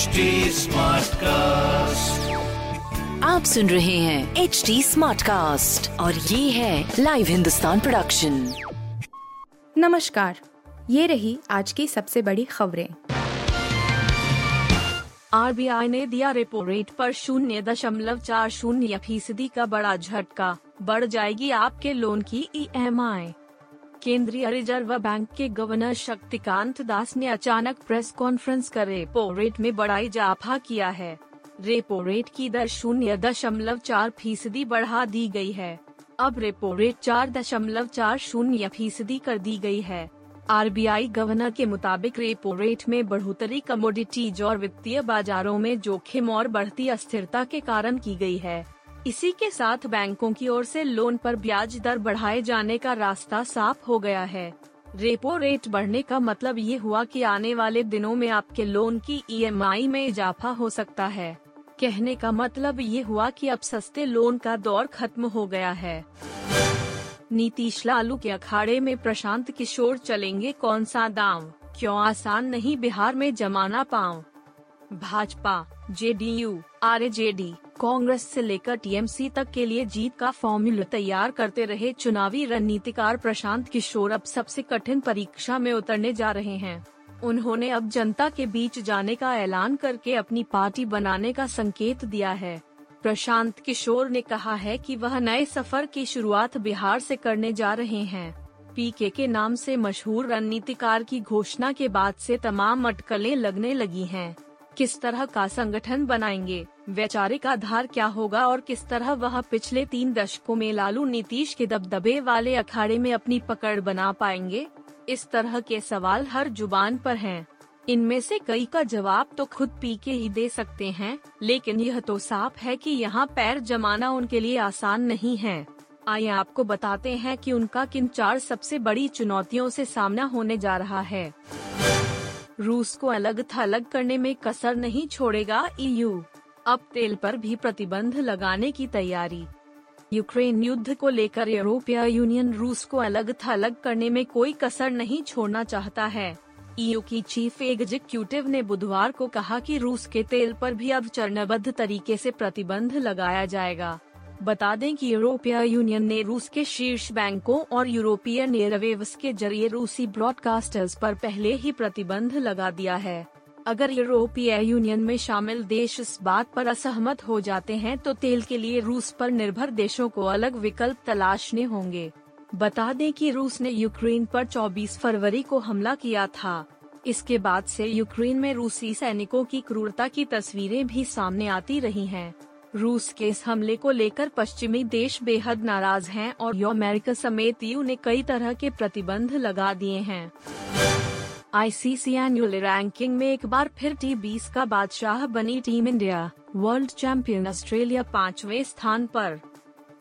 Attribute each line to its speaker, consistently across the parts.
Speaker 1: HD cast
Speaker 2: आप सुन रहे हैं एच डी स्मार्ट कास्ट और ये है लाइव हिंदुस्तान प्रोडक्शन
Speaker 3: नमस्कार ये रही आज की सबसे बड़ी खबरें।
Speaker 4: आरबीआई ने दिया रेपो रेट पर शून्य दशमलव चार शून्य फ़ीसदी का बड़ा झटका। बढ़ जाएगी आपके लोन की ईएमआई केंद्रीय रिज़र्व बैंक के गवर्नर शक्तिकांत दास ने अचानक प्रेस कॉन्फ्रेंस कर रेपो रेट में बड़ा इजाफा किया है। रेपो रेट की दर शून्य दशमलव चार फ़ीसदी बढ़ा दी गई है। अब रेपो रेट चार दशमलव चार शून्य फ़ीसदी कर दी गई है। आरबीआई गवर्नर के मुताबिक रेपो रेट में बढ़ोतरी कमोडिटीज और वित्तीय बाजारों में जोखिम और बढ़ती अस्थिरता के कारण की गई है। इसी के साथ बैंकों की ओर से लोन पर ब्याज दर बढ़ाए जाने का रास्ता साफ़ हो गया है। रेपो रेट बढ़ने का मतलब ये हुआ कि आने वाले दिनों में आपके लोन की ईएमआई में इजाफा हो सकता है। कहने का मतलब ये हुआ कि अब सस्ते लोन का दौर खत्म हो गया है। नीतीश लालू के अखाड़े में प्रशांत किशोर चलेंगे कौन सा दांव? क्यों आसान नहीं बिहार में जमाना पाँव? भाजपा, जेडीयू, आरजेडी कांग्रेस से लेकर टीएमसी तक के लिए जीत का फॉर्मूला तैयार करते रहे चुनावी रणनीतिकार प्रशांत किशोर अब सबसे कठिन परीक्षा में उतरने जा रहे हैं। उन्होंने अब जनता के बीच जाने का ऐलान करके अपनी पार्टी बनाने का संकेत दिया है। प्रशांत किशोर ने कहा है कि वह नए सफ़र की शुरुआत बिहार से करने जा रहे हैं। पीके के नाम से मशहूर रणनीतिकार की घोषणा के बाद से तमाम अटकलें लगने लगी हैं। किस तरह का संगठन बनाएँगे? वैचारिक आधार क्या होगा और किस तरह वह पिछले तीन दशकों में लालू नीतीश के दबदबे वाले अखाड़े में अपनी पकड़ बना पाएँगे? इस तरह के सवाल हर ज़ुबान पर हैं। इनमें से कई का जवाब तो खुद पी के ही दे सकते हैं, लेकिन यह तो साफ़ है कि यहाँ पैर जमाना उनके लिए आसान नहीं है। आइए आपको बताते हैं कि उनका किन चार सबसे बड़ी चुनौतियों से सामना होने जा रहा है। रूस को अलग थलग करने में कसर नहीं छोड़ेगा ईयू। अब तेल पर भी प्रतिबंध लगाने की तैयारी। यूक्रेन युद्ध को लेकर यूरोपीय यूनियन रूस को अलग थलग करने में कोई कसर नहीं छोड़ना चाहता है। ईयू की चीफ एग्जीक्यूटिव ने बुधवार को कहा कि रूस के तेल पर भी अब चरणबद्ध तरीके से प्रतिबंध लगाया जाएगा। बता दें कि यूरोपीय यूनियन ने रूस के शीर्ष बैंकों और यूरोपियन एयरवेव्स के ज़रिए रूसी ब्रॉडकास्टर्स पर पहले ही प्रतिबंध लगा दिया है। अगर यूरोपीय यूनियन में शामिल देश इस बात पर असहमत हो जाते हैं तो तेल के लिए रूस पर निर्भर देशों को अलग विकल्प तलाशने होंगे। बता दें कि रूस ने यूक्रेन पर 24 फरवरी को हमला किया था। इसके बाद से यूक्रेन में रूसी सैनिकों की क्रूरता की तस्वीरें भी सामने आती रही हैं। रूस के इस हमले को लेकर पश्चिमी देश बेहद नाराज़ हैं और अमेरिका समेत यू ने कई तरह के प्रतिबंध लगा दिए हैं। आईसीसी एनुअल रैंकिंग में एक बार फिर टी बीस का बादशाह बनी team India world champion Australia पाँचवे स्थान पर।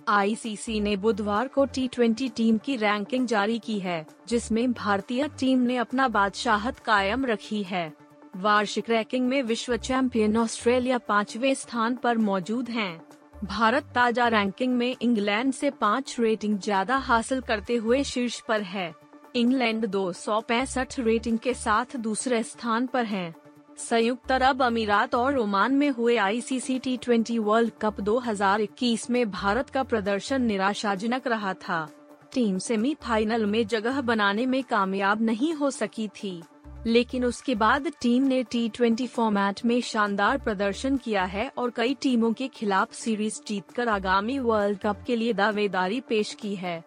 Speaker 4: आईसीसी ने बुधवार को टी ट्वेंटी टीम की रैंकिंग जारी की है, जिसमें भारतीय टीम ने अपना बादशाहत कायम रखी है। वार्षिक रैंकिंग में विश्व चैंपियन ऑस्ट्रेलिया पाँचवे स्थान पर मौजूद हैं। भारत ताज़ा रैंकिंग में इंग्लैंड से पाँच रेटिंग ज़्यादा हासिल करते हुए शीर्ष पर है। इंग्लैंड दो सौ पैंसठ रेटिंग के साथ दूसरे स्थान पर है। संयुक्त अरब अमीरात और ओमान में हुए ICC T twenty world cup 2021 में भारत का प्रदर्शन निराशाजनक रहा था। टीम सेमीफाइनल में जगह बनाने में कामयाब नहीं हो सकी थी। लेकिन उसके बाद टीम ने टी ट्वेंटी फॉर्मेट में शानदार प्रदर्शन किया है और कई टीमों के खिलाफ सीरीज़ जीतकर आगामी वर्ल्ड कप के लिए दावेदारी पेश की है।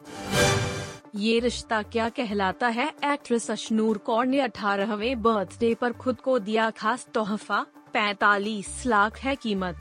Speaker 4: ये रिश्ता क्या कहलाता है? एक्ट्रेस अशनूर कौर ने अठारहवे बर्थडे पर खुद को दिया खास तोहफा, पैतालीस लाख है कीमत।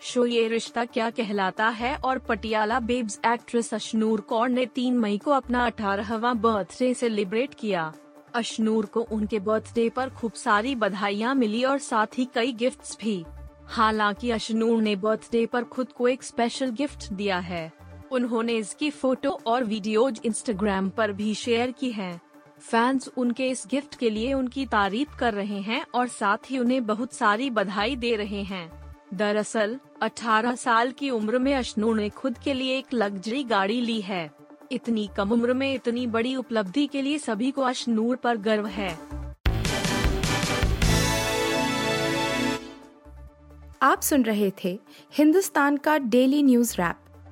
Speaker 4: शो ये रिश्ता क्या कहलाता है? और पटियाला बेब्स एक्ट्रेस अशनूर कौर ने तीन मई को अपना अठारहवा बर्थडे सेलिब्रेट किया। अशनूर को उनके बर्थडे पर खूब सारी बधाइयाँ मिली और साथ ही कई गिफ्ट्स भी। हालाँकि अशनूर ने बर्थडे पर खुद को एक स्पेशल गिफ्ट दिया है। उन्होंने इसकी फ़ोटो और वीडियोज़ इंस्टाग्राम पर भी शेयर की हैं। फैंस उनके इस गिफ्ट के लिए उनकी तारीफ़ कर रहे हैं और साथ ही उन्हें बहुत सारी बधाई दे रहे हैं। दरअसल 18 साल की उम्र में अशनू ने खुद के लिए एक लग्जरी गाड़ी ली है। इतनी कम उम्र में इतनी बड़ी उपलब्धि के लिए सभी को अशनूर पर गर्व है।
Speaker 3: आप सुन रहे थे हिंदुस्तान का डेली न्यूज़ रैप।